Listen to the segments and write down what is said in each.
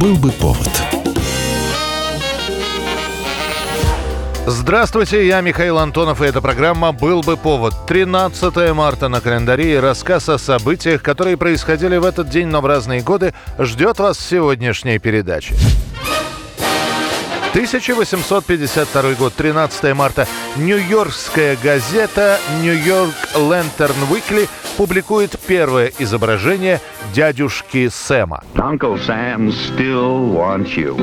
Был бы повод. Здравствуйте, я Михаил Антонов, и эта программа «Был бы повод». 13 марта на календаре и рассказ о событиях, которые происходили в этот день, но в разные годы, ждет вас в сегодняшней передаче. 1852 год, 13 марта. Нью-Йоркская газета «Нью-Йорк Лэнтерн Уикли» публикует первое изображение дядюшки Сэма. Uncle Sam still wants you.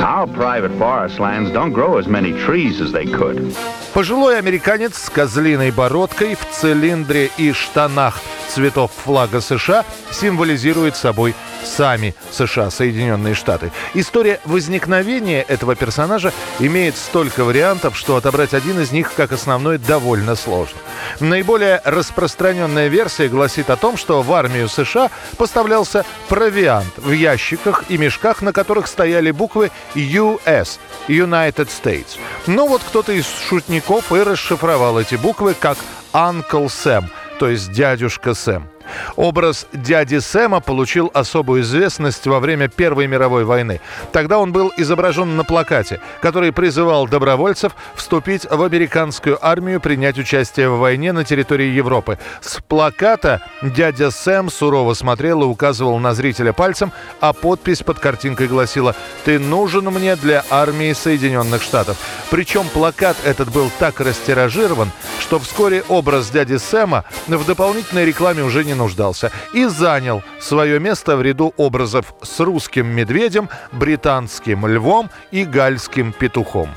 Our private forest lands don't grow as many trees as they could. Пожилой американец с козлиной бородкой в цилиндре и штанах цветов флага США символизирует собой сами США, Соединенные Штаты. История возникновения этого персонажа имеет столько вариантов, что отобрать один из них как основной довольно сложно. Наиболее распространенная версия гласит о том, что в армию США поставлялся провиант в ящиках и мешках, на которых стояли буквы US – United States. Но вот кто-то из шутников и расшифровал эти буквы как Uncle Sam, то есть дядюшка Сэм. Образ дяди Сэма получил особую известность во время Первой мировой войны. Тогда он был изображен на плакате, который призывал добровольцев вступить в американскую армию, принять участие в войне на территории Европы. С плаката дядя Сэм сурово смотрел и указывал на зрителя пальцем, а подпись под картинкой гласила «Ты нужен мне для армии Соединенных Штатов». Причем плакат этот был так растиражирован, что вскоре образ дяди Сэма в дополнительной рекламе уже не нуждался и занял свое место в ряду образов с русским медведем, британским львом и гальским петухом.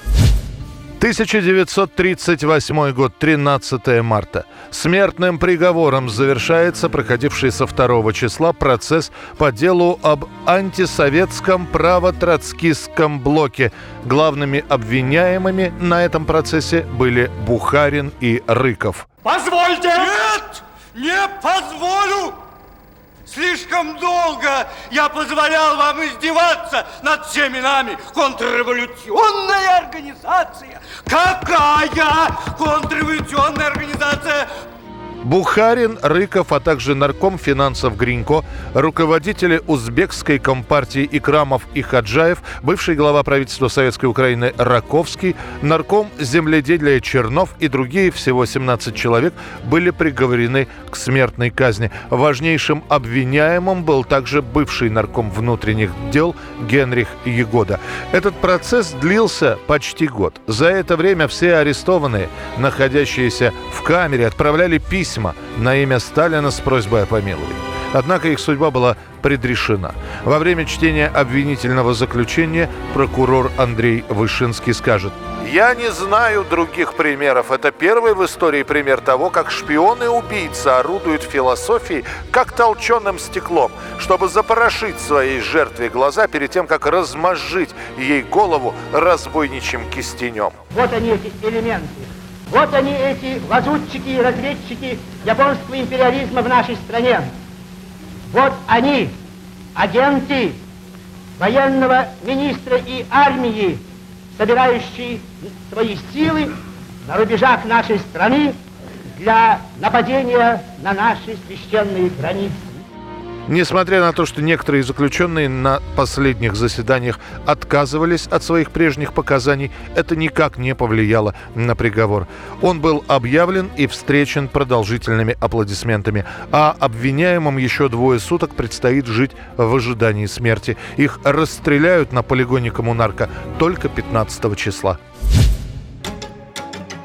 1938 год, 13 марта. Смертным приговором завершается проходивший со 2 числа процесс по делу об антисоветском право-троцкистском блоке. Главными обвиняемыми на этом процессе были Бухарин и Рыков. Позвольте! Нет! Не позволю! Слишком долго я позволял вам издеваться над всеми нами. Контрреволюционная организация. Какая организация? Бухарин, Рыков, а также нарком финансов Гринько, руководители узбекской компартии Икрамов и Хаджаев, бывший глава правительства Советской Украины Раковский, нарком земледелия Чернов и другие, всего 17 человек, были приговорены к смертной казни. Важнейшим обвиняемым был также бывший нарком внутренних дел Генрих Егода. Этот процесс длился почти год. За это время все арестованные, находящиеся в камере, отправляли письма письма на имя Сталина с просьбой о помиловании. Однако их судьба была предрешена. Во время чтения обвинительного заключения прокурор Андрей Вышинский скажет «Я не знаю других примеров. Это первый в истории пример того, как шпионы-убийцы орудуют философией как толченым стеклом, чтобы запорошить своей жертве глаза перед тем, как размозжить ей голову разбойничьим кистенем». Вот они эти элементы вот они, эти лазутчики и разведчики японского империализма в нашей стране. Вот они, агенты военного министра и армии, собирающие свои силы на рубежах нашей страны для нападения на наши священные границы. Несмотря на то, что некоторые заключенные на последних заседаниях отказывались от своих прежних показаний, это никак не повлияло на приговор. Он был объявлен и встречен продолжительными аплодисментами, а обвиняемым еще двое суток предстоит жить в ожидании смерти. Их расстреляют на полигоне коммунарка только 15 числа.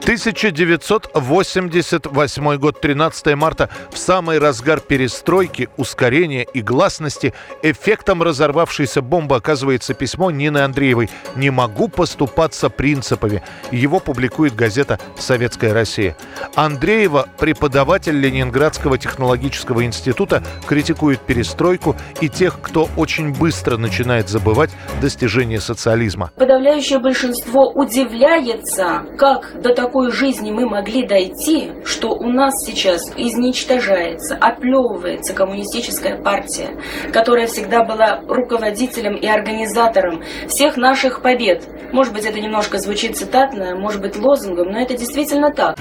1988 год, 13 марта, в самый разгар перестройки, ускорения и гласности, эффектом разорвавшейся бомбы оказывается письмо Нины Андреевой «Не могу поступаться принципами». Его публикует газета «Советская Россия». Андреева, преподаватель Ленинградского технологического института, критикует перестройку и тех, кто очень быстро начинает забывать достижения социализма. Подавляющее большинство удивляется, как до такой такой жизни мы могли дойти, что у нас сейчас изничтожается, оплевывается коммунистическая партия, которая всегда была руководителем и организатором всех наших побед. Может быть, это немножко звучит цитатно, может быть, лозунгом, но это действительно так.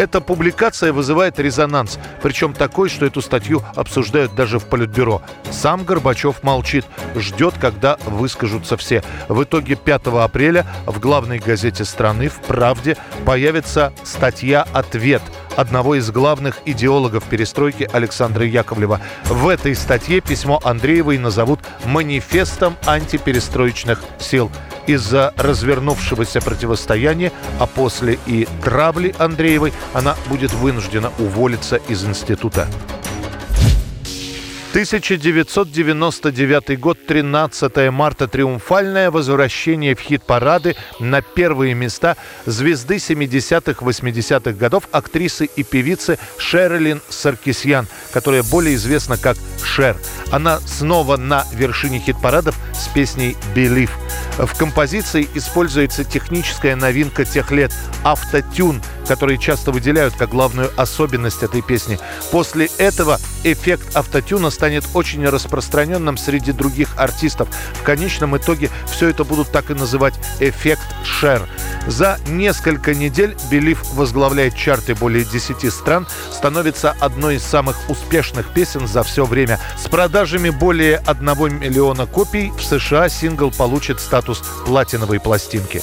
Эта публикация вызывает резонанс, причем такой, что эту статью обсуждают даже в Политбюро. Сам Горбачев молчит, ждет, когда выскажутся все. В итоге 5 апреля в главной газете страны «В правде» появится статья «Ответ» одного из главных идеологов перестройки Александра Яковлева. В этой статье письмо Андреевой назовут «Манифестом антиперестроечных сил». Из-за развернувшегося противостояния, а после и травли Андреевой, она будет вынуждена уволиться из института. 1999 год, 13 марта. Триумфальное возвращение в хит-парады на первые места звезды 70-х, 80-х годов, актрисы и певицы Шерлин Саркисьян, которая более известна как Шер. Она снова на вершине хит-парадов с песней «Believe». В композиции используется техническая новинка тех лет – автотюн, который часто выделяют как главную особенность этой песни. После этого эффект автотюна станет очень распространенным среди других артистов. В конечном итоге все это будут так и называть эффект шер. За несколько недель Белив возглавляет чарты более 10 стран, становится одной из самых успешных песен за все время. С продажами более 1 миллиона копий в США сингл получит статус платиновой пластинки.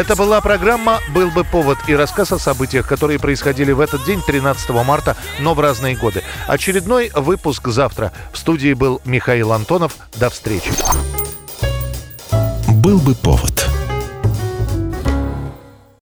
Это была программа «Был бы повод» и рассказ о событиях, которые происходили в этот день, 13 марта, но в разные годы. Очередной выпуск завтра. В студии был Михаил Антонов. До встречи. «Был бы повод»